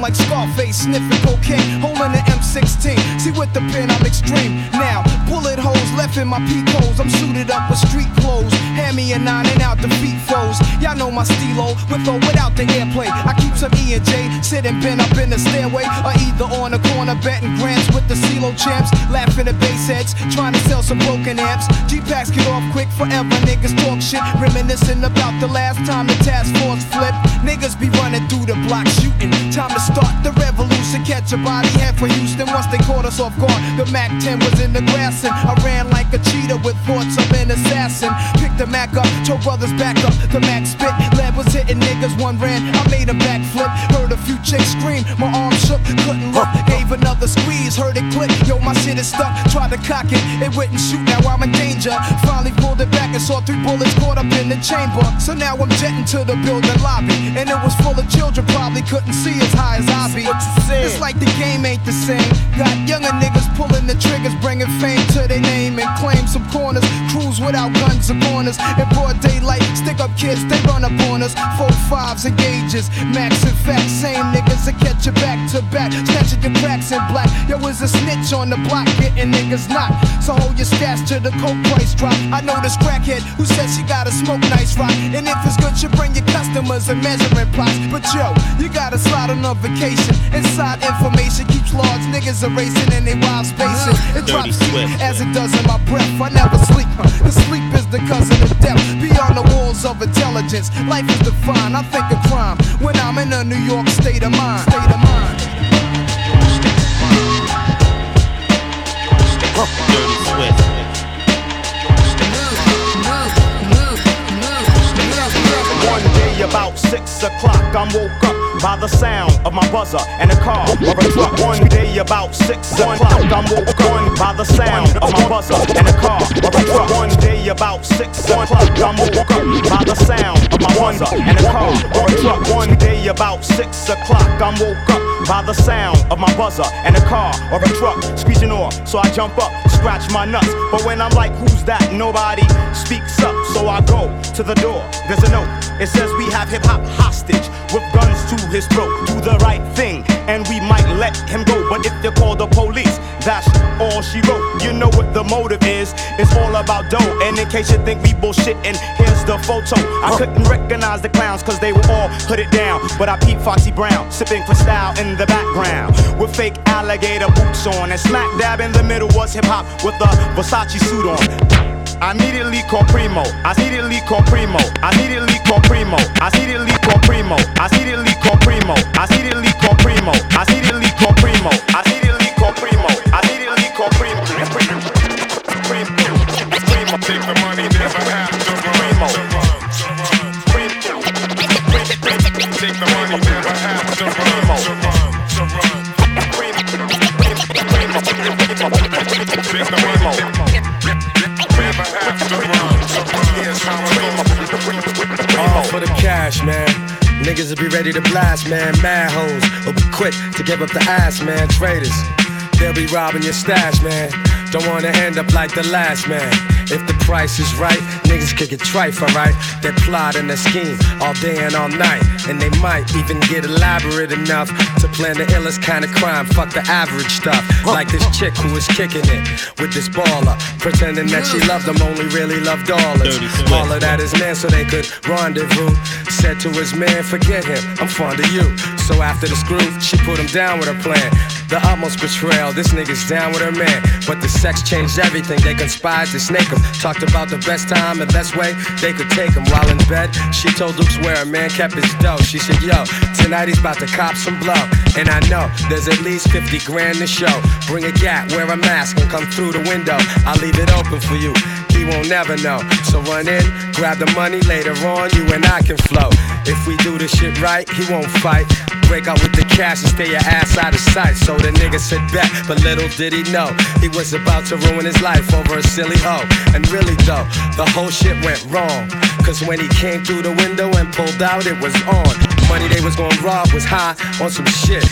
Like Scarface, sniffing cocaine, holding an M16. See with the pen, I'm extreme. Now, bullet holes left in my peak holes. I'm suited up with street clothes. Hand me a nine and out the feet foes. Y'all know my stilo, with or without the airplay. I keep some E and J, sitting bent up in the stairway, or either on the corner betting grants with the CeeLo champs, laughing at bass heads, trying to sell some broken amps. G-packs get off quick forever, niggas talk shit, reminiscing about the last time the task force flipped. Niggas be running through the block shooting. Time to start the revolution, catch a body head for Houston. Once they caught us off guard, the MAC 10 was in the grass and I ran like a cheetah with thoughts of an assassin. Picked the Mac up, told brothers back up. The Mac spit, lead was hitting niggas. One ran, I made a backflip. Heard a few chicks scream, my arm shook, couldn't look. Gave another squeeze, heard it click. Yo, my shit is stuck. Tried to cock it, it wouldn't shoot. Now I'm in danger. Finally pulled it back and saw three bullets caught up in the chamber. So now I'm jetting to the building lobby, and it was full of children. Probably couldn't see as high as I be. It's like the game ain't the same. Got younger niggas pulling the triggers, bringing fame to their name and claim some corners. Without guns upon us. In broad daylight, stick up kids, they run up on us. Four fives and gauges, max and facts. Same niggas that catch you back to back. Snatching your cracks in black. Yo, was a snitch on the block, getting niggas knocked. So hold your stats to the coke price drop. I know this crackhead who says she gotta smoke nice rock. And if it's good, you bring your customers and measuring plots. But yo, you gotta slide on a vacation. Inside information keeps large niggas erasing and they wild spacing. It drops as it does in my breath. I never sleep. huh? Sleep is the cousin of death. Beyond the walls of intelligence, life is defined. I think of crime when I'm in a New York state of mind. State of mind. Dirty Swift. One day about six o'clock, I'm woke up by the sound of my buzzer and a car or a truck. One day about six o'clock, I'm woke up by the sound of my buzzer and a car or a truck. One day about six o'clock, I'm woke up by the sound of my buzzer and a car or a truck. One day about six o'clock, I'm woke up by the sound of my buzzer and a car or a truck screeching off. So I jump up, scratch my nuts. But when I'm like, who's that? Nobody speaks up. So I go to the door. There's a note. It says we have hip hop hostage with guns to his throat. Do the right thing and we might let him go. But if they call the police, that's all she wrote. You know what the motive is. It's all about dough. And in case you think we bullshitting, here's the photo. I couldn't recognize the clowns cause they were all put it down. But I peeped Foxy Brown, sipping Cristal in the background. With fake alligator boots on. And smack dab in the middle was hip hop with a Versace suit on. I immediately call Primo. I immediately call Primo. I immediately the ass, man. Traitors, they'll be robbing your stash, man. Don't wanna end up like the last man. If the price is right, niggas could get trife, alright? They plot and they scheme all day and all night. And they might even get elaborate enough to plan the illest kind of crime. Fuck the average stuff. Like this chick who was kicking it with this baller. Pretending that she loved him, only really loved dollars. All of that is man so they could rendezvous. Said to his man, forget him, I'm fond of you. So after the screw, she put him down with her plan. The utmost betrayal, this nigga's down with her man. But the sex changed everything, they conspired to snake him. Talked about the best time and best way they could take him. While in bed, she told Dukes where a man kept his dough. She said, Yo, tonight he's about to cop some blow. And I know there's at least 50 grand to show. Bring a gat, wear a mask, and come through the window. I'll leave it open for you. He won't never know. So run in, grab the money later on, you and I can flow. If we do this shit right, he won't fight. Break out with the cash and stay your ass out of sight. So the nigga said bet, but little did he know he was about to ruin his life over a silly hoe. And really, Really though, the whole shit went wrong. Cause when he came through the window and pulled out, it was on. Money they was gonna rob was high on some shit.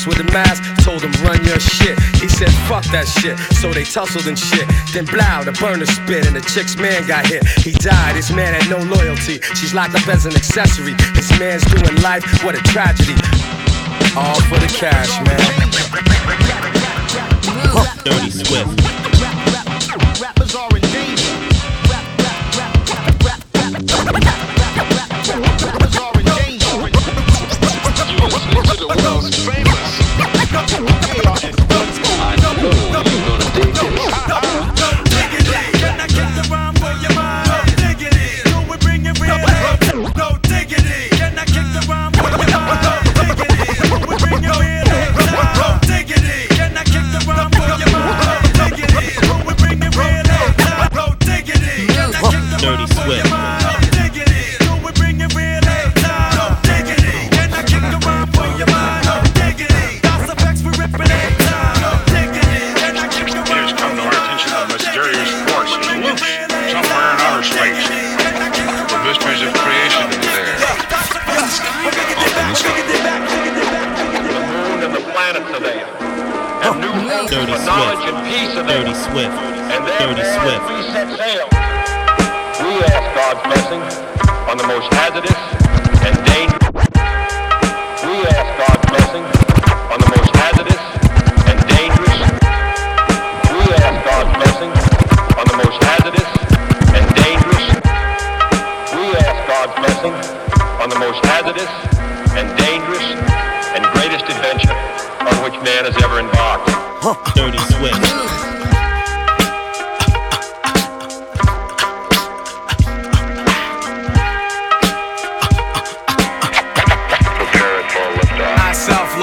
Dukes with the mask told him run your shit. He said fuck that shit, so they tussled and shit. Then blow, the burner spit and the chick's man got hit. He died, his man had no loyalty. She's locked up as an accessory. His man's doing life, what a tragedy. All for the cash, man. Dirty Swift. Dirty Swift. And Dirty Swift. we set sail. We ask God's blessing on the most hazardous and dangerous. We ask God's blessing on the most hazardous and dangerous. We ask God's blessing on the most hazardous and dangerous. We ask God's blessing on the most hazardous and dangerous and greatest adventure on which man has ever embarked. Dirty Swift.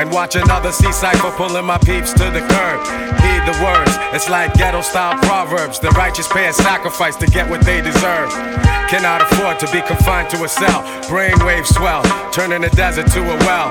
And watch another sea cycle pulling my peeps to the curb. Heed the words, it's like ghetto style proverbs. The righteous pay a sacrifice to get what they deserve. Cannot afford to be confined to a cell. Brainwave swell, turning the desert to a well.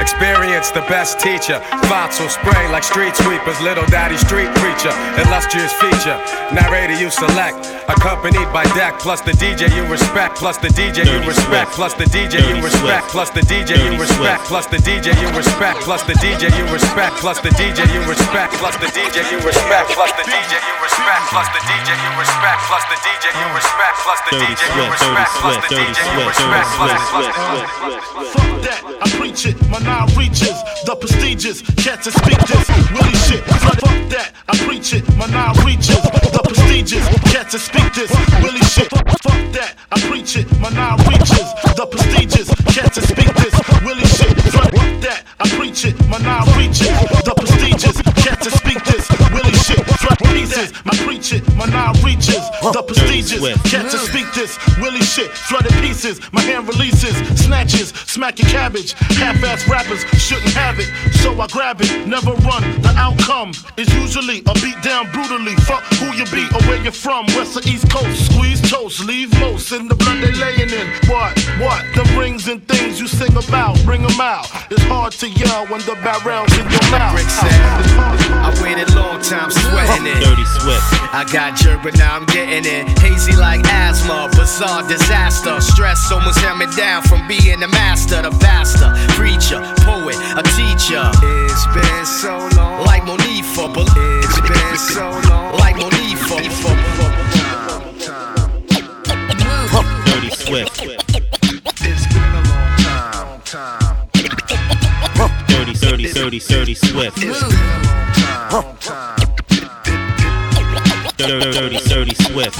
Experience the best teacher. Thoughts will spray like street sweepers. Little daddy street preacher. Illustrious feature. Narrator you select. Accompanied by deck. Plus the DJ you respect. Plus the DJ you respect. Plus the DJ you respect. Plus the DJ you respect. Plus the DJ you respect. Plus the DJ you respect. Plus the DJ you respect. Plus the DJ you respect. Plus the DJ you respect. Plus the DJ you respect. Plus the DJ you respect. Plus the Dirty DJ you Swift. Dirty respect. Plus Swift. the Dirty DJ you Swift. respect. Dirty Plus Swift. the Fuck that, I preach it, my nine reaches, the prestigious, cats and speak this, Willie shit. Fuck that, I preach it, my nine reaches, the prestigious, cats and speak this, Willie shit. Fuck that, I preach it, my nine reaches, the prestigious, cats and speak this, Willie shit. Fuck that, I preach it, my nine reaches, the prestigious, cats and speak this, Willie shit. Fuck pieces, my preach it, my nine reaches, the prestigious, Swift. cats and speak this, Willie shit. Flooded pieces, my hand releases, snatches, smack your cabbage. Half-ass rappers shouldn't have it, so I grab it. Never run. The outcome is usually a beat down brutally. Fuck who you be or where you're from, west or east coast. Squeeze toast, leave most in the blood they laying in. What? What? The rings and things you sing about, bring 'em out. It's hard to yell when the barrel's in your mouth. Rick said, I waited long time sweating it. Dirty Swift. I got jerk, but now I'm getting it. Hazy like asthma, bizarre disaster. Stress almost held me down from being the master, the pastor, preacher, poet, a teacher. It's been so long. Like Monifah, but it's been so long. Like Monifah. Dirty Swift. It's been a long time. Dirty, dirty, dirty, dirty Swift. Dirty, dirty, dirty Swift.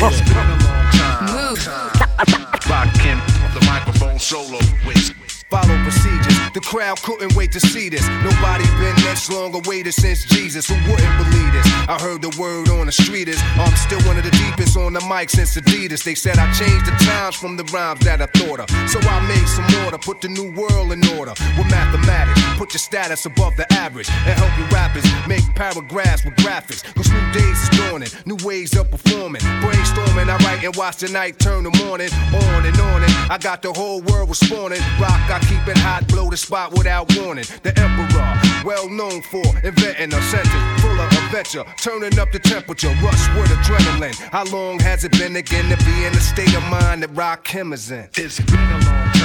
Rockin' the microphone solo with Follow procedures, The crowd couldn't wait to see this. Nobody been this long awaited since Jesus. Who wouldn't believe this? I heard the word on the street is oh, I'm still one of the deepest on the mic since Adidas. They said I changed the times from the rhymes that I thought of. So I made some order, put the new world in order with mathematics. Put your status above the average and help your rappers make paragraphs with graphics. Cause new days is dawning, new ways of performing. Brainstorming, I write and watch the night turn the morning. On and on and I got the whole world responding. Rock, I keep it hot, blow the spot without warning. The emperor, well known for inventing a sentence full of adventure, turning up the temperature, rush with adrenaline. How long has it been again to be in the state of mind that Rakim is in? It's been a long time.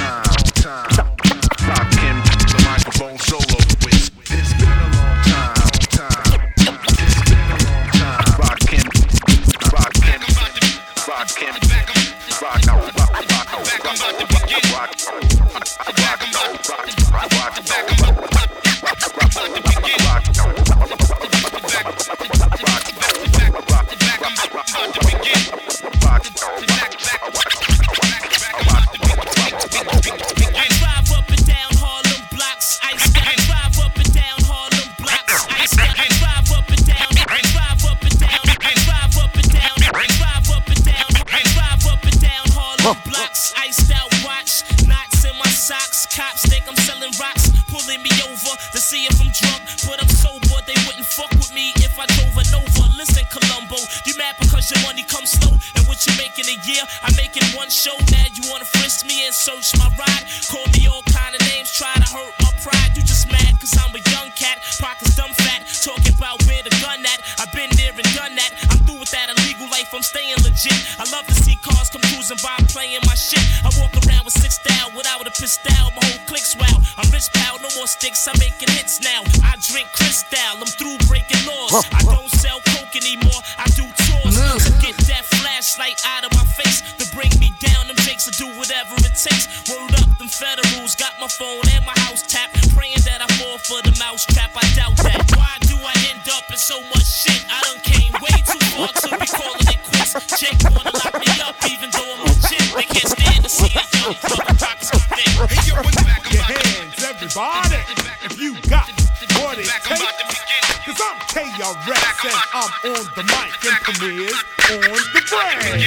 What it takes. Cause I'm KRS and I'm on the mic and premieres on the brand.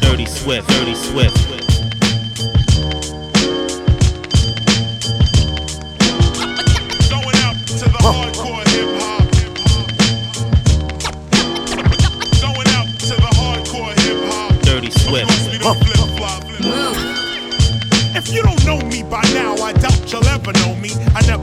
Dirty Swift, Dirty Swift. Going out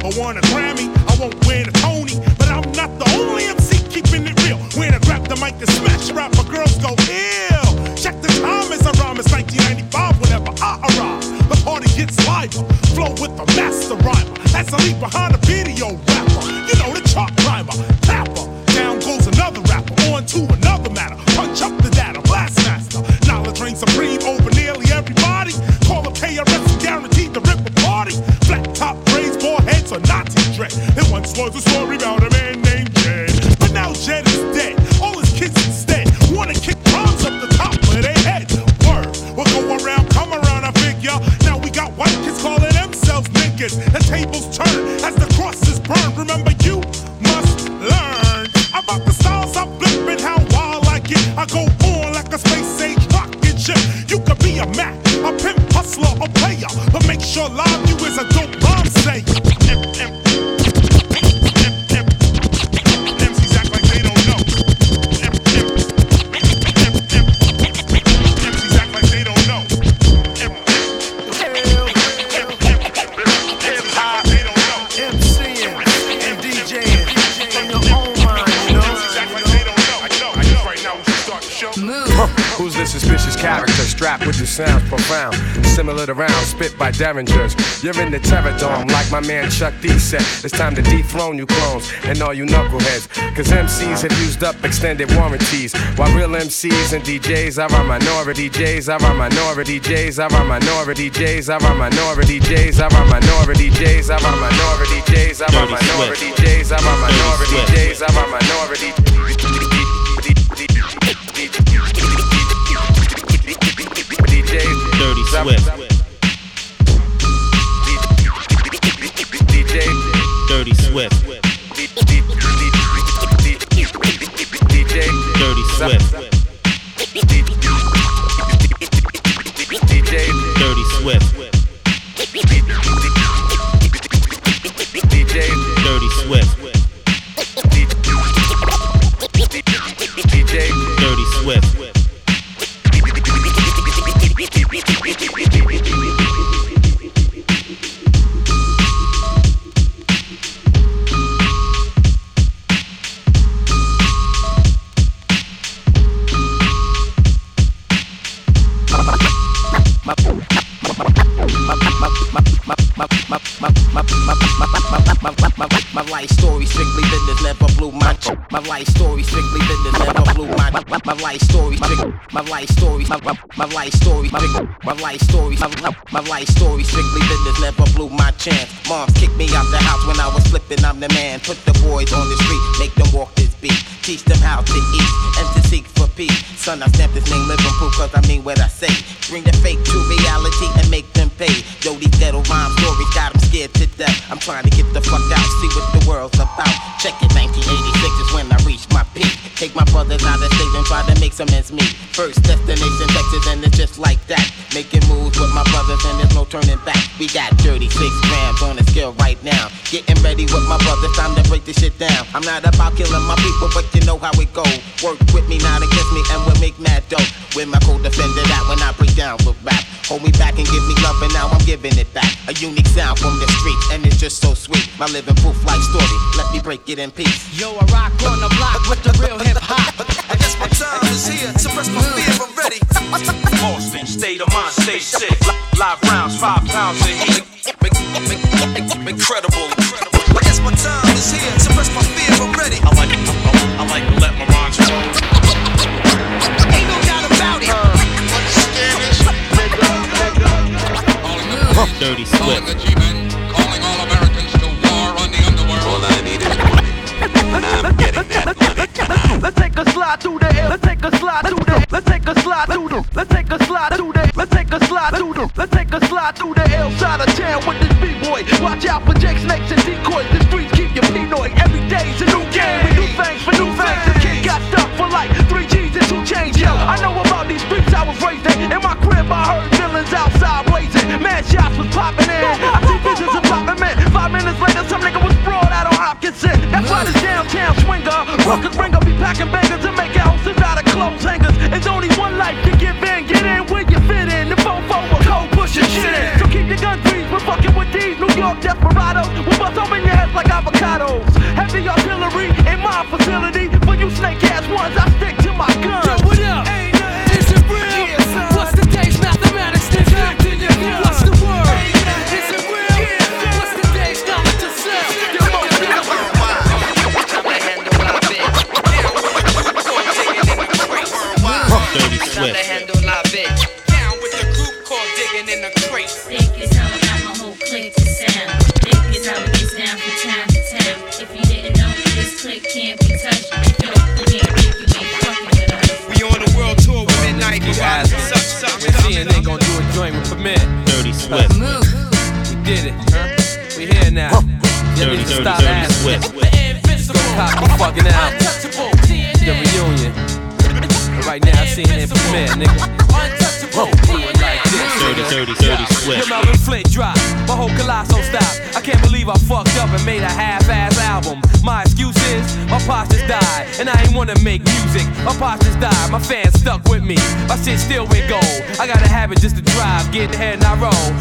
I won a Grammy, I won't win a Tony, but I'm not the only MC keeping it real. When I grab the mic and smash rap, my girls go ill. Check the time as I rhyme, it's 1995 whenever I arrive. The party gets liver, flow with the master rhymer. As I leave behind a video suspicious character strapped with the sounds profound? Similar to rounds spit by derringers. You're in the terror dome like my man Chuck D said. It's time to dethrone you clones and all you knuckleheads. Cause MCs have used up extended warranties. While real MCs and DJs are our minority DJs, are our minority DJs, are our minority DJs, are our minority DJs, are our minority DJs, are our minority DJs, are our minority DJs, are our minority DJs, are our minority Swift. DJ Dirty Swift. Dirty Swift. DJ Dirty Swift. DJ Dirty Swift. DJ Dirty Swift. My life story strictly business, never blew my My life story strictly business, never blew my my, my life story my life story my, my, my life story my, my life story my, my, my life story strictly business, never blew my chance. Moms kicked me out the house when I was flipping, I'm the man. Put the boys on the street, make them walk this beat. Teach them how to eat and to seek for peace. Son, I stamp this name living proof cause I mean what I say. Bring the fake to reality and make them pay. Yo, these ghetto I'm trying to get the fuck out, see what the world's about. Check it, 1986 try to make some ends meet. First destination Texas and it's just like that. Making moves with my brothers and there's no turning back. We got 36 grams on the scale right now. Getting ready with my brothers, time to break this shit down. I'm not about killing my people, but you know how it go. Work with me, not against me, and we'll make mad dough. With my co-defender that when I break down with rap. Hold me back and give me love, and now I'm giving it back. A unique sound from the streets, and it's just so sweet. My living proof life story, let me break it in peace. Yo, I rock on the block with the real hip hop. I guess my time is here. Suppress my fear, I'm ready. Boston, state of mind, stay sick. Live rounds, five pounds of heat. Incredible. I guess my time is here. Suppress my fear, I'm ready. I like, I, I like to let my rhymes flow. Ain't no doubt about it. Dirty Swift. Slide through the air. Let's take a slide through the. Let's take a slide through the. Let's take a slide through the. Let's take a slide through the. Let's take a slide through the L side of town with this b-boy. Watch out for Jake snakes and decoys. The streets keep you pinoy. Every day's a new game. We do things for new things. The kid got stuck for like three G's and two change. Yo, I know about these streets I was raised in. In my crib I heard villains outside blazing. Mad shots was popping in. I see visions of popping men. Five minutes later, some nigga was sprawled out on Hopkinson. That's why this downtown swinger. Ruckus ringer be packing bangers and make houses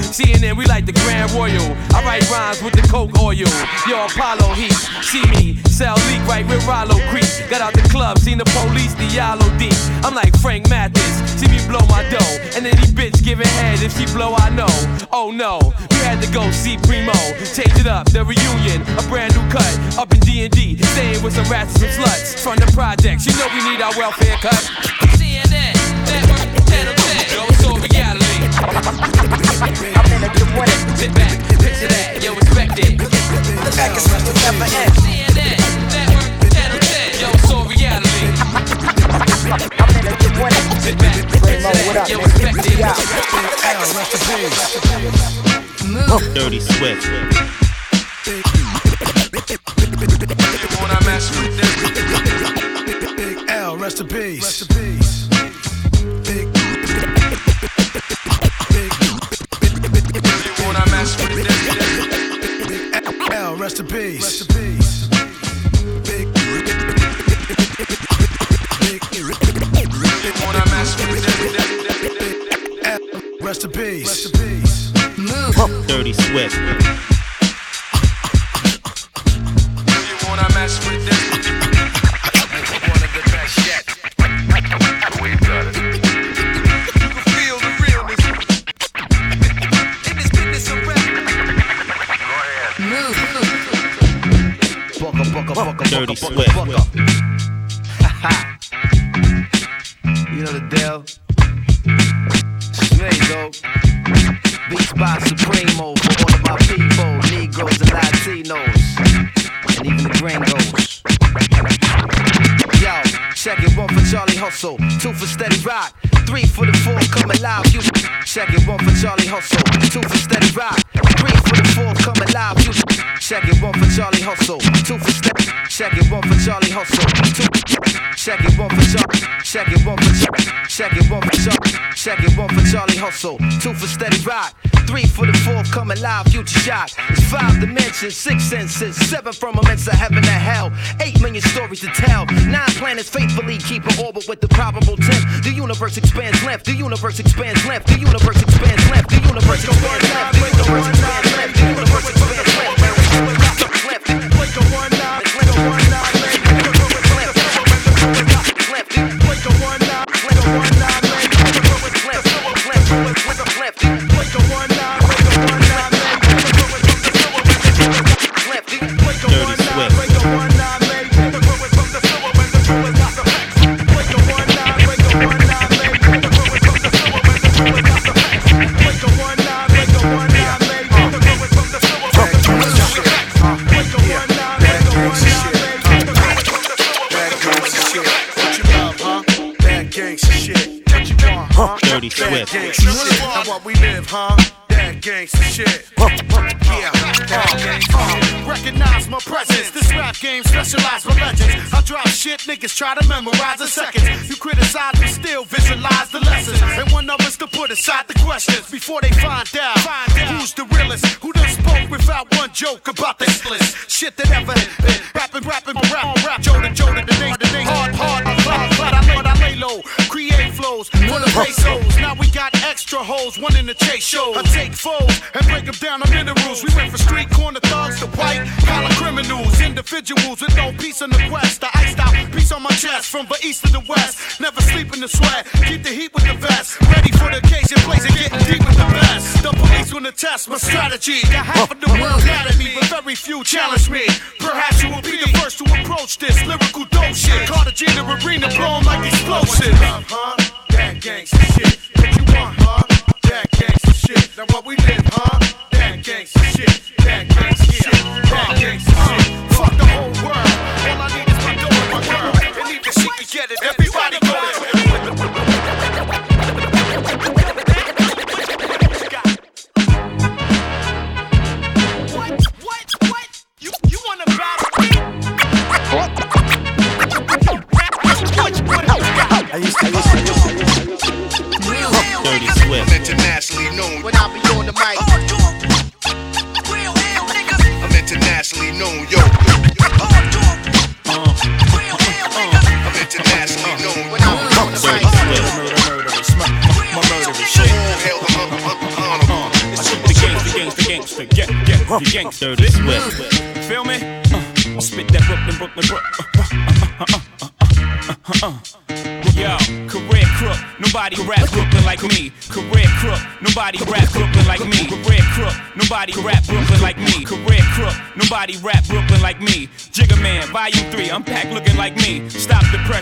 CNN, we like the Grand Royal. I write rhymes with the Coke oil. Yo, Apollo Heat, see me sell leak right with Rollo Creek. Got out the club, seen the police, the yellow deep. I'm like Frank Mathis, see me blow my dough, and any bitch giving head if she blow, I know. Oh no, you had to go see Primo, change it up, the reunion, a brand new cut, up in D&D, staying with some rats and some sluts from the projects. You know we need our welfare cut. CNN, network, channel 10, yo, so reality. Sit back, picture that, yo, respect it. The back is will never end. 10, yo, reality. I'm in a good winner. Back, picture that, yo, it. Dirty Swift. million stories to tell. Nine planets faithfully keep an orbit with the probable temp. The universe expands left, the universe expands left, the universe expands left, the universe expands left, the universe expands left, the universe expands left. try to memorize a. Nobody rap Brooklyn like me. Career crook. Nobody rap Brooklyn like me. Jigga Man, Volume 3. Unpack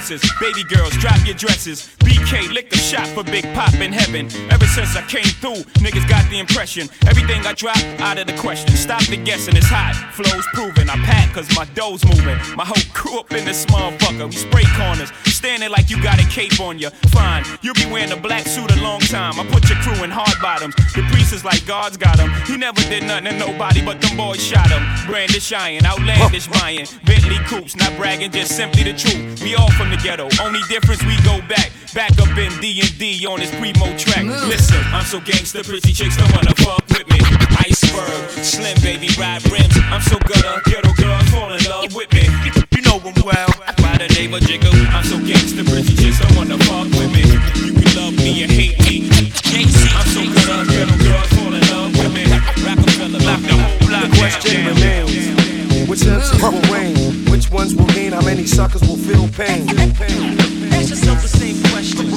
Baby girls, drop your dresses. BK liquor shop for Big Pop in heaven. Ever since I came through, niggas got the impression. Everything I drop, out of the question. Stop the guessing, it's hot. Flow's proven. I pack cause my dough's moving. My whole crew up in this motherfucker. We spray corners, standing like you got a cape on you. Fine, you'll be wearing a black suit a long time. I put your crew in hard bottoms. The priest is like God's got him. He never did nothing to nobody, but them boys shot him. Brandish iron, outlandish Ryan. Bentley coops, not bragging, just simply the truth. We all from the ghetto. Only difference we go back. Back up in D&D on this primo track. Listen, I'm so gangster, pretty chicks don't wanna fuck with me. Iceberg, slim baby, ride rims. I'm so gutter, ghetto girls fall in love with me. You know them well. By the name of Jigga, I'm so gangster, pretty chicks don't wanna fuck with me. You can love me or hate me. I'm so gutter, ghetto girls fall in love with me. Rockefeller, lock the whole block The question remains: Which MCs will reign? Which ones will gain? How many suckers will feel pain? Ask yourself the same question.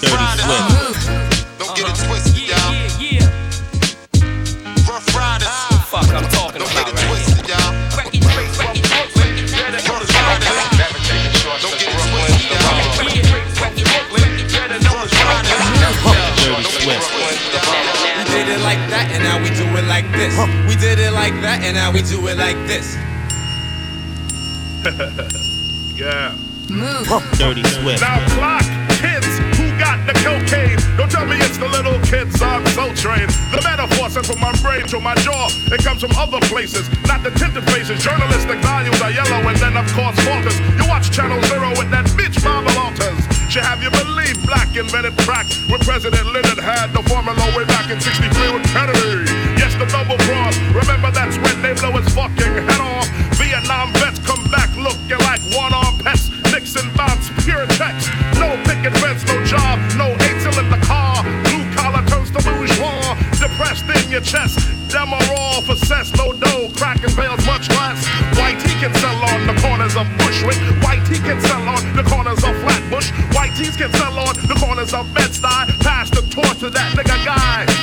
Dirty uh. Swift. It like this. We did it like that, and now we do it like this. Yeah. Move. Dirty Swift. Now clock, kids, who got the cocaine? Don't tell me it's the little kids on Soul Train. The metaphor sent from my brain to my jaw. It comes from other places, not the tinted faces. Journalistic values are yellow, and then of course falters. You watch Channel Zero with that bitch Mama Walters. She have you believe black invented crack when President Lyndon had the formula way back in 63 with Kennedy. Yes, the double cross. Remember that's when they blow his fucking head off. Vietnam vets come back looking like one-armed pets. Nixon bounce pure text. No picket fence, no job, no your chest. Are all cess, no dough. Cracking bales much less. White he can sell on the corners of Bushwick. White he can sell on the corners of Flatbush. White tees can sell on the corners of Bed-Stuy. Pass the torch to that nigga guy.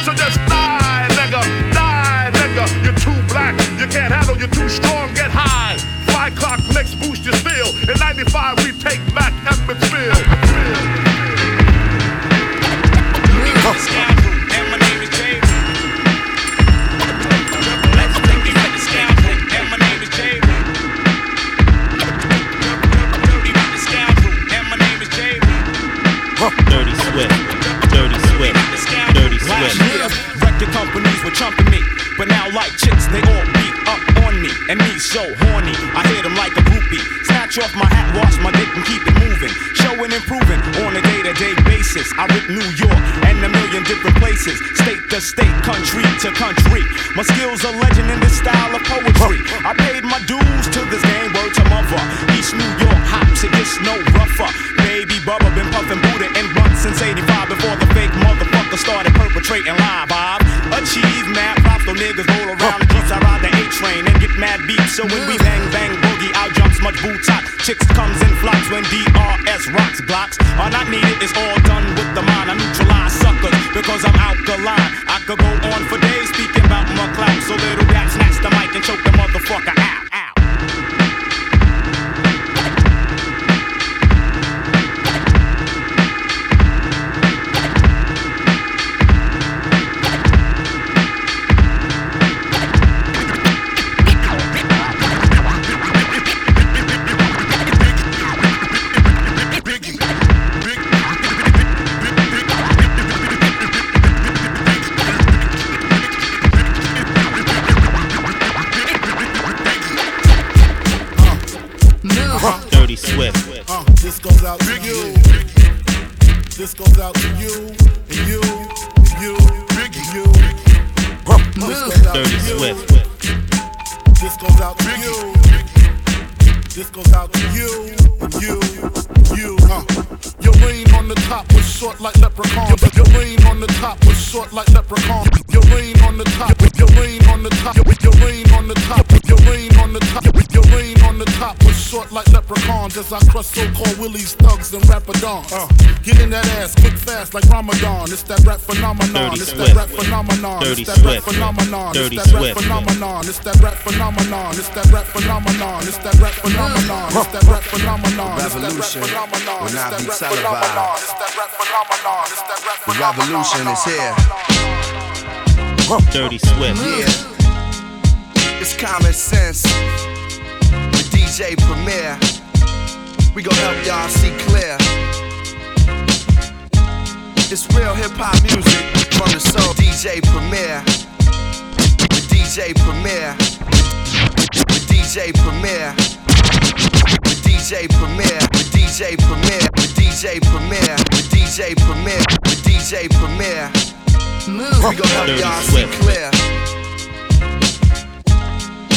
Chicks this goes out to you. This goes out to you, and you, and you, and you. This goes out Dirty to you. Swift. This goes out to you. This goes out to you, you, you. Uh, your reign on the top was short like leprechaun. Your, your reign on the top was short like leprechaun. Your reign on the top. Your reign on the top. Your, your reign on the top. Your reign on the top. Your reign on the top was short like leprechauns as I crush so-called willies, thugs, and rapadons. Uh, get in that ass quick, fast like Ramadan. It's that rap phenomenon. Dirty It's Swift. that rap phenomenon. Dirty It's that rap phenomenon. Dirty It's that rap phenomenon. It's that rap phenomenon. It's that rap phenomenon. It's that rap phenomenon. It's that rap phenomenon. It's that rap Revolution phenomenon. will It's not be televised. phenomenon. It's that rap phenomenon. It's that rap The revolution is here. Dirty Swift. Yeah. It's common sense. The DJ Premier. We gon' help y'all see clear. It's real hip hop music from the soul DJ Premier. The DJ Premier. The DJ Premier. The DJ Premier. The DJ Premier. The DJ Premier. The DJ Premier. The DJ Premier. Move. We gon' help y'all see clear.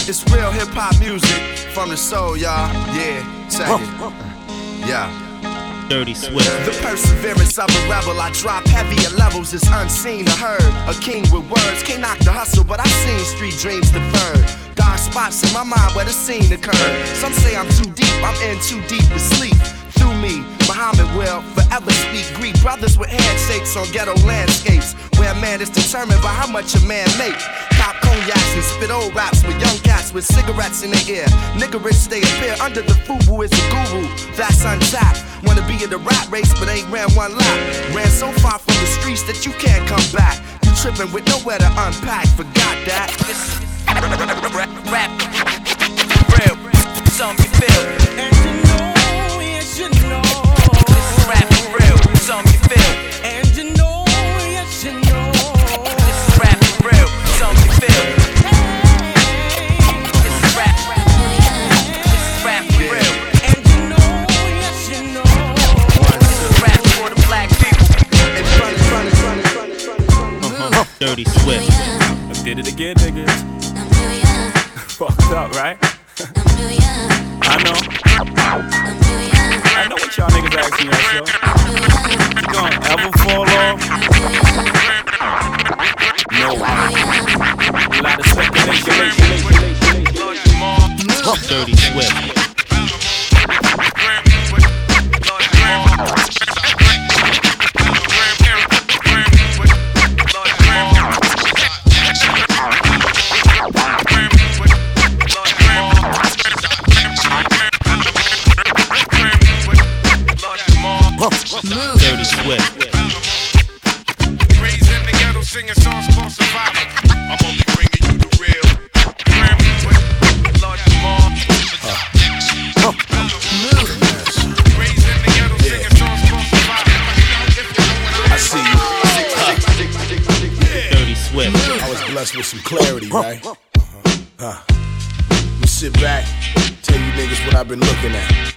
It's real hip hop music from the soul, y'all. Yeah, check it. Yeah. Dirty Swift. The perseverance of a rebel, I drop heavier levels, it's unseen or heard. A king with words, can't knock the hustle, but I've seen street dreams deferred. Dark spots in my mind where the scene occurred. Some say I'm too deep, I'm in too deep to sleep. Through me, Muhammad will forever speak. Greek brothers with handshakes on ghetto landscapes, where a man is determined by how much a man make. Pop cognacs and spit old raps with young cats with cigarettes in their ear. Nigga rich stay appear under the fubu is a guru. That's untapped. Wanna be in the rat race, but ain't ran one lap. Ran so far from the streets that you can't come back. You tripping with nowhere to unpack. Forgot that. Rap, rap, real, some you feel. And you know, yes you know. Rap real, some you feel. Dirty Swift. I did it again, niggas. Fucked up, right? I know. I know what y'all niggas asking yourself. You gonna ever fall off? No. Way. A lot of speculation. Dirty Swift. Blessed with some clarity, right? Uh-huh. Huh. Let me sit back, tell you niggas what I've been looking at.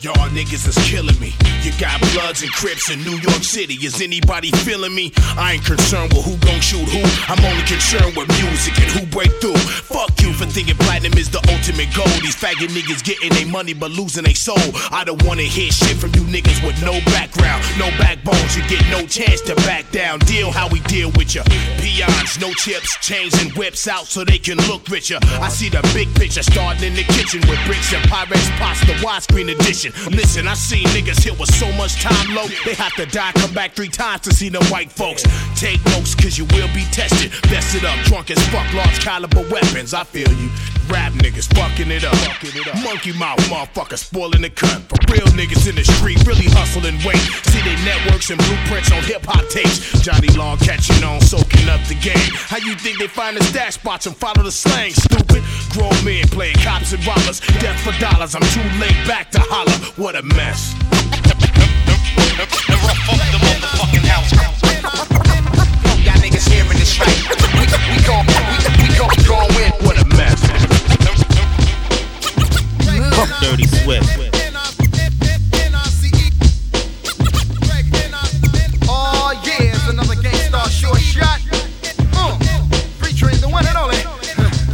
Y'all niggas is killing me. You got Bloods and Crips in New York City. Is anybody feeling me? I ain't concerned with who gon' shoot who. I'm only concerned with music and who break through. Fuck you for thinking platinum is the ultimate goal. These faggot niggas getting their money but losing their soul. I don't wanna hear shit from you niggas with no background, no backbones. You get no chance to back down. Deal how we deal with ya. Peons, no chips, chains and whips out so they can look richer. I see the big picture starting in the kitchen with bricks and Pyrex pots, the widescreen edition. Listen, I seen niggas hit with so much time low, they have to die, come back three times to see them white folks. Take notes, cause you will be tested. Vested up, drunk as fuck, large caliber weapons. I feel you. Rap niggas fucking it up. Monkey mouth motherfuckers spoiling the cut. For real niggas in the street, really hustle and wait. See they networks and blueprints on hip hop tapes. Johnny Long catching on, soaking up the game. How you think they find the stash spots and follow the slang? Grown men playing cops and robbers. Death for dollars, I'm too late back to holler. What a mess. Y'all niggas hearing this right. We, we gon' we, we gon' go in. What a mess. Dirty Swift. Oh yeah, it's another Gang Starr short shot. Uh, featuring the one and only.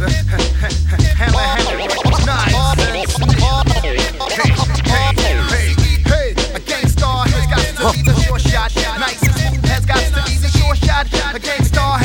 Hammer, hammer, nice. A Gang Starr has got to be the short shot. Nice. A Gang Starr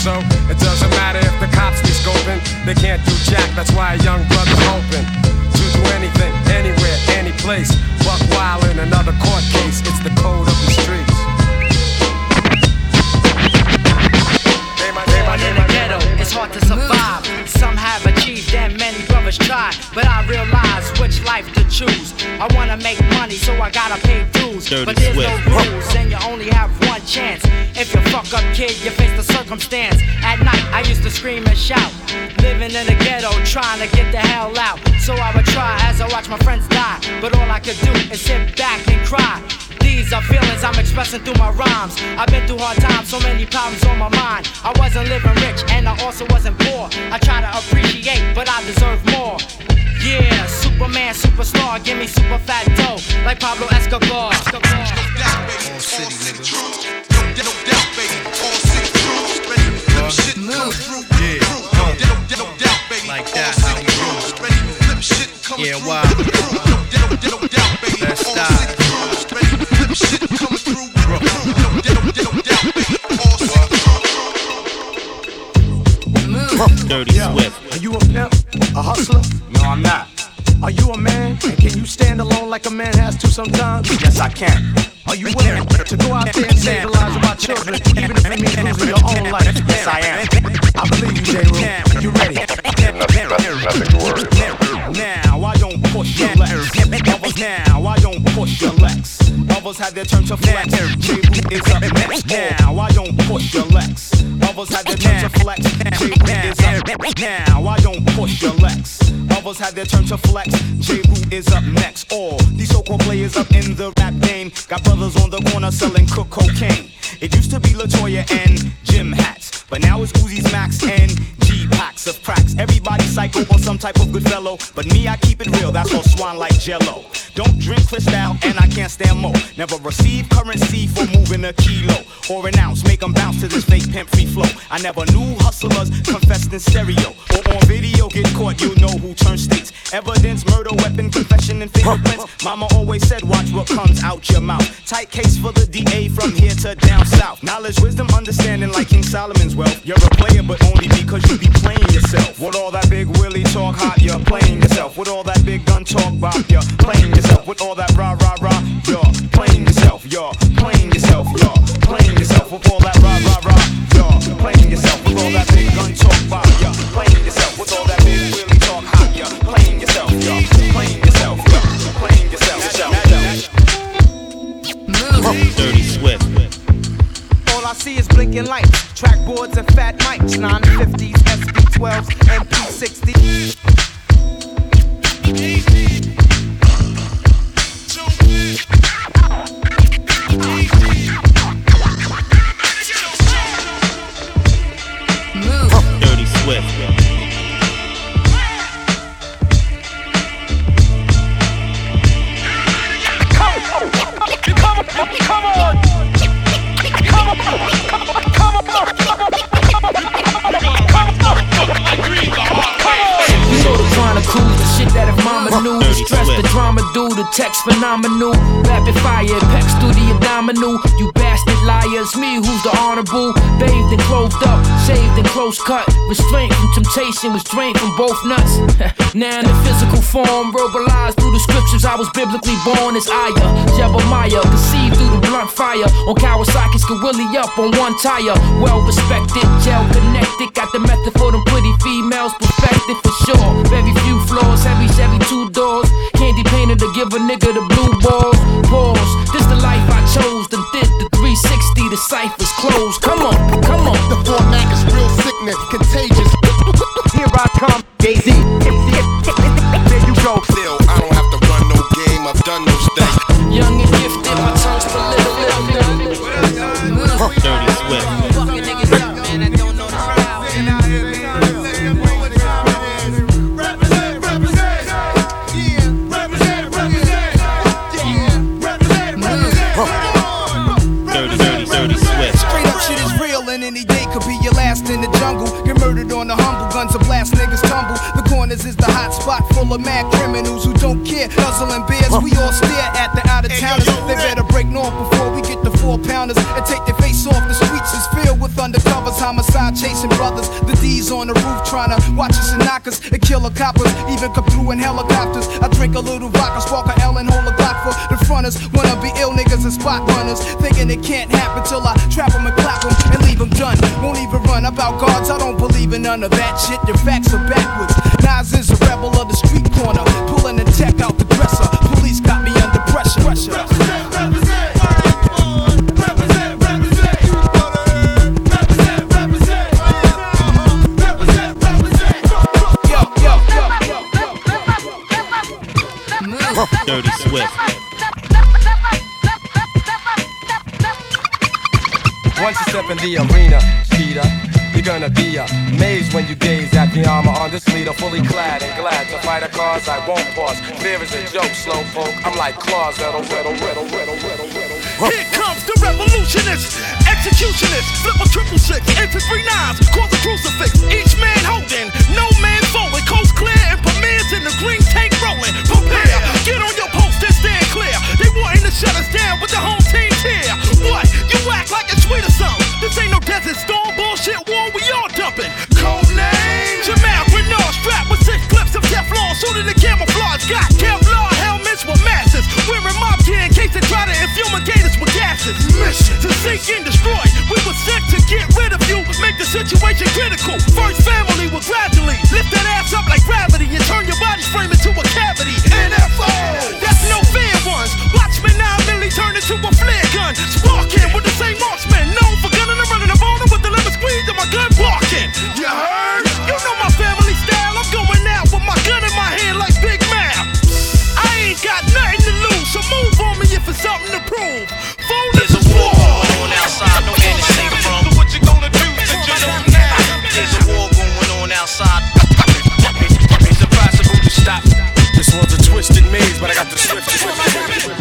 so through my rhymes. I've been through hard times, so many problems on my mind. I wasn't living rich, and I also wasn't poor. I try to appreciate, but I deserve more. Yeah, Superman, superstar, give me super fat dough, like Pablo Escobar. Sometimes? Yes, I can. Are you willing to go out there and save the lives of our children, even if it means losing your own life? Yes, I am. I believe you, Jeru. You ready? Now I don't push your legs. Now I don't push your legs. Others had their turn to flex. J-Boot is up next. Now I don't push your legs. Others had their turn to flex. J-Boot is up next. now. I don't push your legs. Others had their turn to flex. J-Boot is up next. Got brothers on the corner selling cook cocaine. It used to be Latoya and Jim hats, but now it's Uzi's Max and G packs of cracks. Everybody psycho or some type of good fellow, but me I keep it real. That's all swan like Jello. Don't drink Cristal and I can't stand more. Never receive currency for moving a kilo or an ounce. Make 'em bounce to this fake pimp free flow. I never knew hustlers confessed in stereo or on video. Get caught, you'll know who turned states. Evidence, murder, weapon, confession, and fingerprints. Mama always said, watch what comes out your mouth. Tight case for the DA from here to down south. Knowledge, wisdom, understanding like King Solomon's wealth. You're a player, but only because you be playing yourself. With all that big willy talk hot, you're playing yourself. With all that big gun talk bop, you're playing yourself. With all that rah rah rah, you're playing yourself. You're playing yourself. You're playing yourself. With all that from temptation, restraint from both nuts. now in the physical form, verbalized through the scriptures, I was biblically born as Aya. Jeremiah, conceived through the blunt fire. On Kawasaki's willy up on one tire. Well respected, gel connected. Got the method for them pretty females perfected for sure. Very few floors, heavy Chevy two doors. Candy painted to give a nigga the blue balls. Pause. This the life I chose. Then did the 360. The ciphers closed. Come, full of mad criminals who don't care. Nuzzling beers, we all stare at the out of towners. They better break north before we get the four pounders and take their face off. The streets is filled with undercovers, homicide chasing brothers. The D's on the roof trying to watch us and knock us and kill coppers. Even come through in helicopters. I drink a little vodka, spark a L and hold a Glock for the fronters. Wanna be ill niggas and spot runners. Thinking it can't happen till I trap them and clap them and leave them done. Won't even run about guards, I don't believe in none of that shit. Your facts are backwards. Nas is a rebel street corner. Pulling the tech out the dresser. Police got me under pressure. pressure. Dirty Swift. Once you step in the arena, Peter, you're gonna be amazed when you gaze at the armor on this leader, fully clad and glad to fight a cause I won't pause. Fear is a joke, slow folk. I'm like claws that'll riddle, riddle, riddle, riddle, riddle. Here comes the revolutionist, executionist, flip a triple six, infantry nines, cause a crucifix. Each man holding, no man forward, coast clear and premieres in the green tank rolling. Prepare, get on your post and stand clear. They wanting to shut us down, but the home team's here. What? You act like it's sweet or something? This ain't no desert storm bullshit war, we all dumping. Code name Jamal Renard, strapped with six clips of Teflon, shooting the camouflage. Got Kevlar helmets with masses, wearing mob gear in case they try to infumigate us with gases. Mission to sink and destroy. We were sent to get rid of you, make the situation critical. First family will gradually lift that ass up like gravity and turn your body frame into a cavity. NFO, that's no fair ones. Watch me now, Millie turn into a flare gun. Sparking with the same marksman, known for gunning and running up on with the lemon squeeze and my gun barking. You heard? You know my family style. I'm going out with my gun in my hand like Big Mouth. I ain't got nothing to lose, so move on me if it's something to prove. Phone is a war. on outside, no man to save from. So what you gonna do that you know now? There's a war going on outside. It's impossible to stop. This one's a twisted maze, but I got the swift.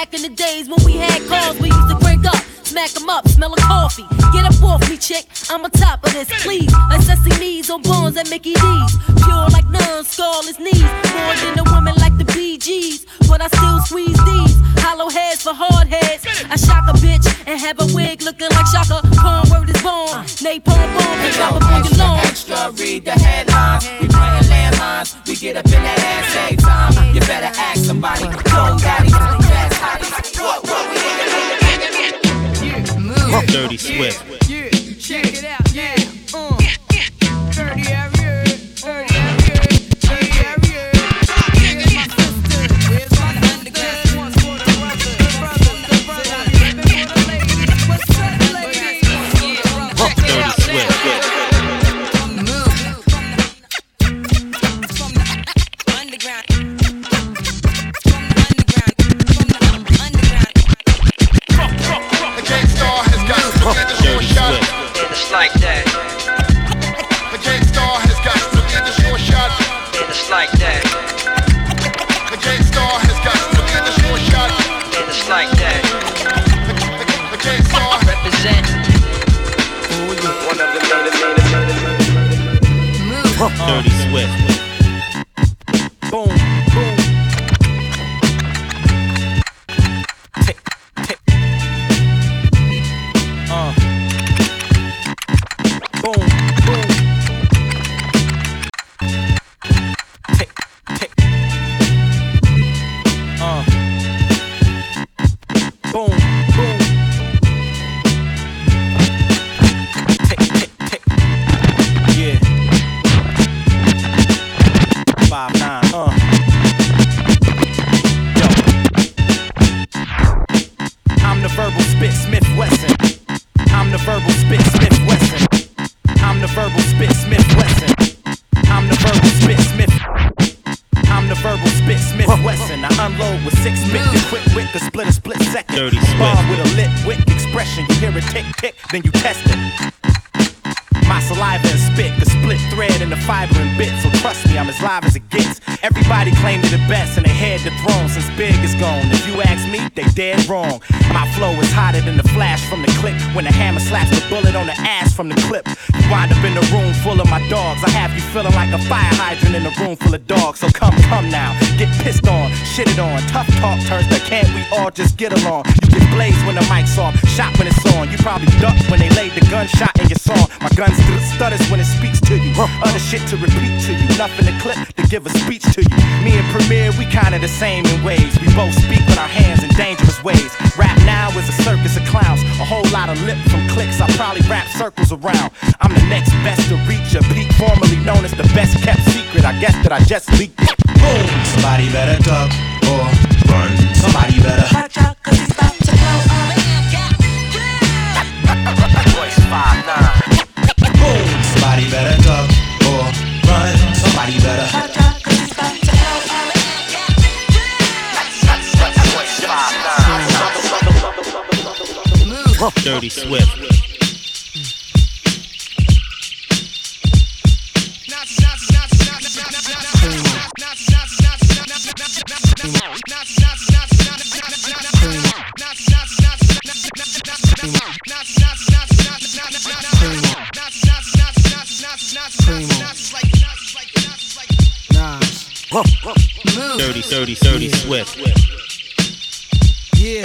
Back in the days when we had cars we used to crank up. Smack 'em up, smell of coffee. Get up off me, chick. I'm on top of this, please. Like Sesame on bones at Mickey D's. Pure like none, scarless knees. More than a woman like the Bee Gees. But I still squeeze these. Hollow heads for hard heads. I shock a bitch and have a wig looking like Chaka. Khan word is born. Napalm bomb drop up on your lawn. Extra, read the headlines. We playing landmines. We get up in that ass every time. You better ask somebody. Dirty Swift. You tick tick, then you test it. My saliva and spit, the split thread and the fiber and bit. So trust me, I'm as live as it gets. Everybody claimed it the best and they had the throne since Big is gone. If you ask me, they dead wrong. My flow is hotter than the flash from the click when the hammer slaps the bullet on the ass from the clip. You wind up in a room full of my dogs. I have you feeling like a fire hydrant in a room full of dogs. So come, come now, get pissed on, shitted on. Tough talk turns to can't we all just get along? You get blazed when the mic's off, shot when it's on. You probably ducked when they laid the gunshot in your song. My gun st- stutters when it speaks to you. Other shit to repeat to you. Nothing to clip to give a speech to you. Me and Premier, we kinda the same in ways. We both speak with our hands in dangerous ways. Rap now is a circus of clowns. A whole lot of lip from clicks. I probably wrap circles around. I'm the next best to reach a peak, formerly known as the best kept secret. I guess that I just leaked. Boom! Somebody better duck or run. Somebody better. Dirty Swift. Dirty, dirty, dirty Swift. Yeah.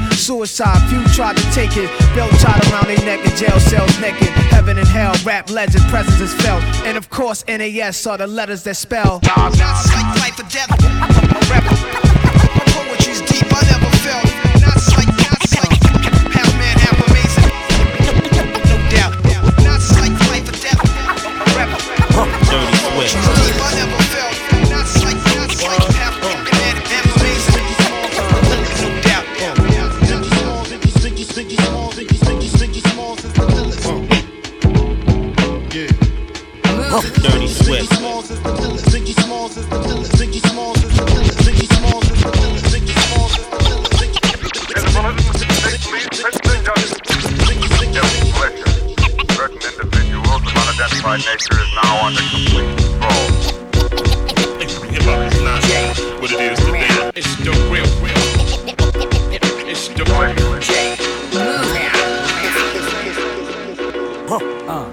Suicide, few tried to take it. Belt tied around their neck in jail cells naked. Heaven and hell, rap legend, presence is felt. And of course, NAS are the letters that spell. Like life or death.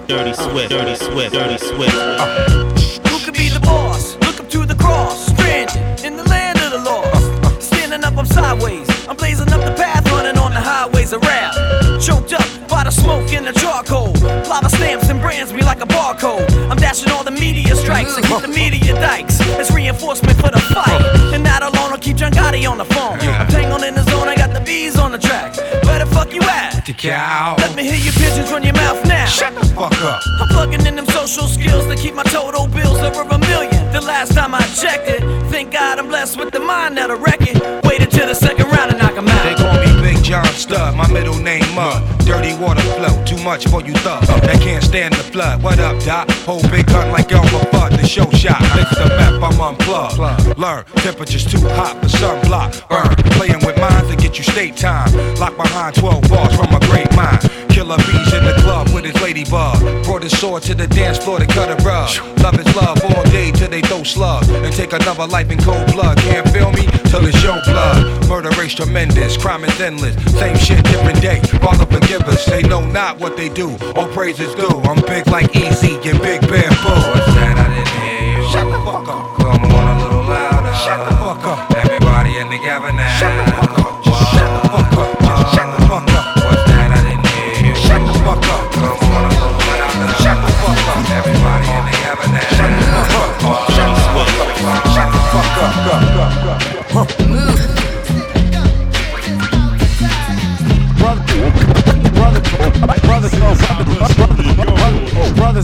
Dirty Swift. Dirty Swift. Dirty Swift. Who could be the boss? Look up to the cross, stranded in the land of the lost. Standing up, I'm sideways. I'm blazing up the path, running on the highways of rap. Choked up by the smoke and the charcoal. Lava stamps and brands me like a barcode. I'm dashing all the media strikes and keep the media dikes. It's reinforcement for the fight. And not alone, I'll keep John Gotti on the phone. I'm tangled in the zone, I got the bees on the track. You at? The cow. Let me hear your pigeons run your mouth now. Shut the fuck up. I'm plugging in them social skills to keep my total bills over a million. The last time I checked it, thank God I'm blessed with the mind that'll wreck it. Wait until the second round and knock 'em out. John Stud, my middle name Mud. Dirty water flow, too much for you thug. That can't stand the flood. What up, Doc? Hold big gun like Elmer Fudd, the show shot. Mix the map, I'm unplugged. Learn, temperature's too hot for sunblock. Burn, playing with minds to get you state time. Lock behind 12 bars from a great mind. Killer bees in the club with his ladybug. Brought his sword to the dance floor to cut a rug. Love is love all day till they throw slugs. And take another life in cold blood. Can't feel me till it's your blood. Murder race tremendous, crime is endless. Same shit, different day. Follow forgivers, they know not what they do. All praises do. I'm big like Easy and Big Bear Boo. What's that? I didn't hear. Shut the fuck up. Come on a little louder. Shut the fuck up. Everybody in the gavin now. Shut the fuck up. Whoa. Shut the fuck up. Shut the fuck up. What's that? I didn't hear. Shut the fuck up. Come on a little louder. Shut the fuck up. Everybody in the gavin now. Shut the fuck up. Shut the fuck up. Shut the fuck up. Shut the fuck up.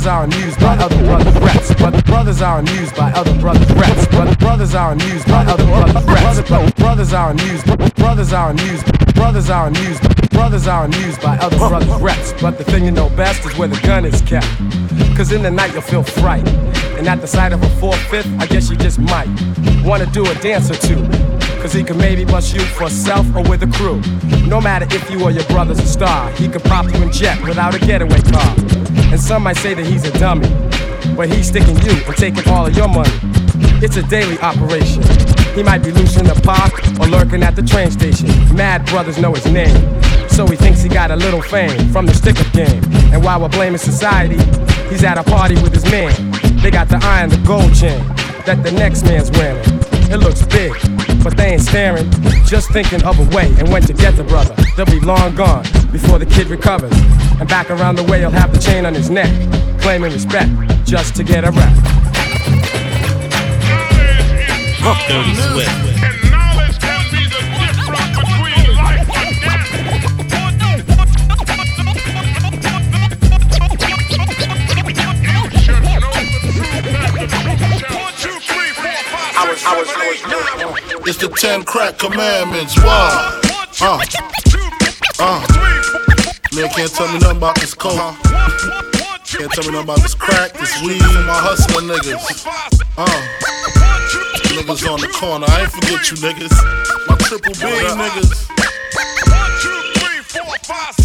Brothers are amused by other brother threats. But the brothers are amused by other brother threats. But the brothers are amused by other brother threats. Brothers are amused. Brothers are amused. Brothers are amused. Brothers are amused by other brother threats. But the thing you know best is where the gun is kept. Cause in the night you'll feel fright. And at the sight of a four-fifth, I guess you just might wanna do a dance or two. Cause he could maybe bust you for self or with a crew. No matter if you or your brother's a star, he could prop you in jet without a getaway car. And some might say that he's a dummy, but he's sticking you and taking all of your money. It's a daily operation. He might be loose in the park or lurking at the train station. Mad brothers know his name, so he thinks he got a little fame from the stick-up game. And while we're blaming society, he's at a party with his man. They got the eye and the gold chain that the next man's wearing. It looks big, but they ain't staring, just thinking of a way and when to get the brother. They'll be long gone before the kid recovers. And back around the way, he'll have the chain on his neck, claiming respect just to get a rap. Dirty Swift. It's the ten crack commandments. Wow. Uh. Uh. Man can't tell me nothing about this coke. Can't tell me nothing about this crack, this weed, and my hustling niggas. Uh. Niggas on the corner. I ain't forget you niggas. My triple B niggas. Uh.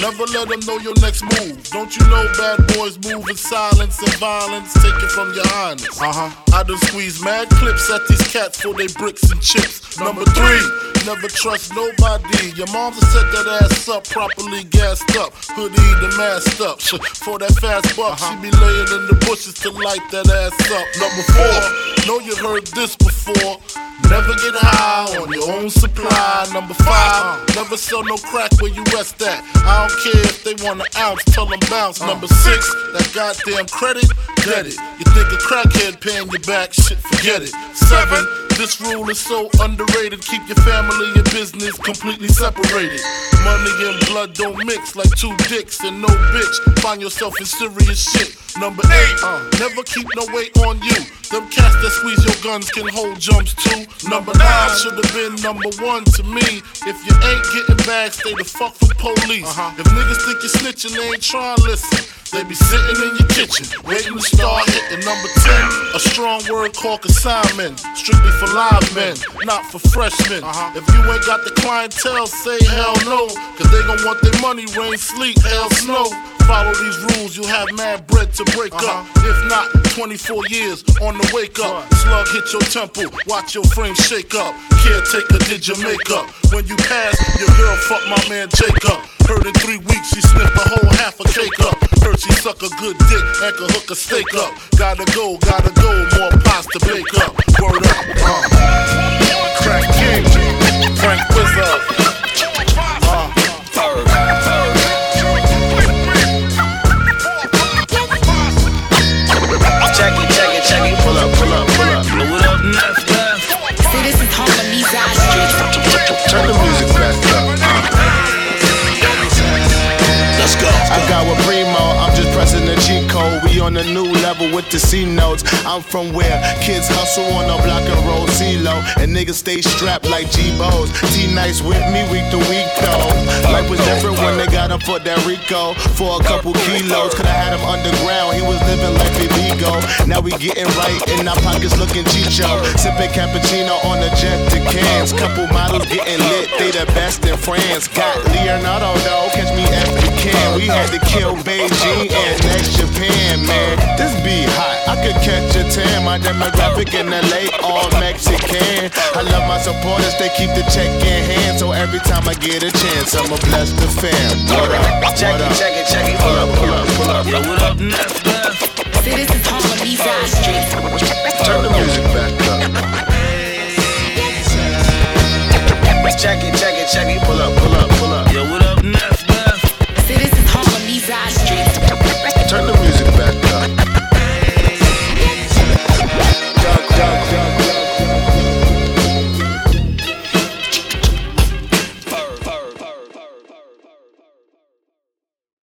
never let them know your next move. Don't you know bad boys move in silence and violence? Take it from your highness. Uh huh. I done squeeze mad clips at these cats for they bricks and chips. Number three, never trust nobody. Your mom's set that ass up, properly gassed up. Hoodie the masked up. For that fast buck, she be laying in the bushes to light that ass up. Number four, know you heard this before. Never get high on your own supply. Number five, never sell no crack where you rest at. I don't care if they want an ounce, tell them bounce. Number six, that goddamn credit, get it. You think a crackhead paying you back, shit, forget it. Seven, this rule is so underrated. Keep your family and business completely separated. Money and blood don't mix like two dicks and no bitch. Find yourself in serious shit. Number eight, uh, never keep no weight on you. Them cats that squeeze your guns can hold jumps too. Number nine should have been number one to me. If you ain't getting back, stay the fuck from police. Uh-huh. If niggas think you're snitching, they ain't trying to listen. They be sitting in your kitchen, waiting to start hitting number 10. A strong word called consignment, strictly for live men, not for freshmen. Uh-huh. If you ain't got the clientele, say hell no. Cause they gon' want their money, rain, sleet, hell, snow. Follow these rules, you'll have mad bread to break up. Uh-huh. If not, 24 years on the wake up. Slug hit your temple, watch your frame shake up. Caretaker did your makeup. When you pass, your girl fuck my man Jacob. Heard in three weeks she sniffed a whole half a cake up. Heard she suck a good dick and could hook a steak up. Gotta go, gotta go, more pots to bake up. Word up, uh. Crack King, Frank Wizard. On a new level with the C notes. I'm from where kids hustle on the block and roll CeeLo. And niggas stay strapped like G-Bows. T nice with me week to week though. Life was different when they got him for that Rico for a couple kilos. Could I had him underground? He was living like illegal. Now we getting right in our pockets looking chicho. Sipping cappuccino on the jet to cans. Couple models getting lit, they the best in France. Got Leonardo though, catch me if you can. We had to kill Beijing and next Japan, man. This be hot. I could catch a tan. My demographic in LA, all Mexican. I love my supporters, they keep the check in hand. So every time I get a chance, I'ma bless the fam. What up? What Check it, up? check it, check it. Pull up, pull up, pull up. Yo, what up, next See, this is Harlem, East Side Street. Turn the music back up. Check it, check it, check it. Pull up, pull up, pull up.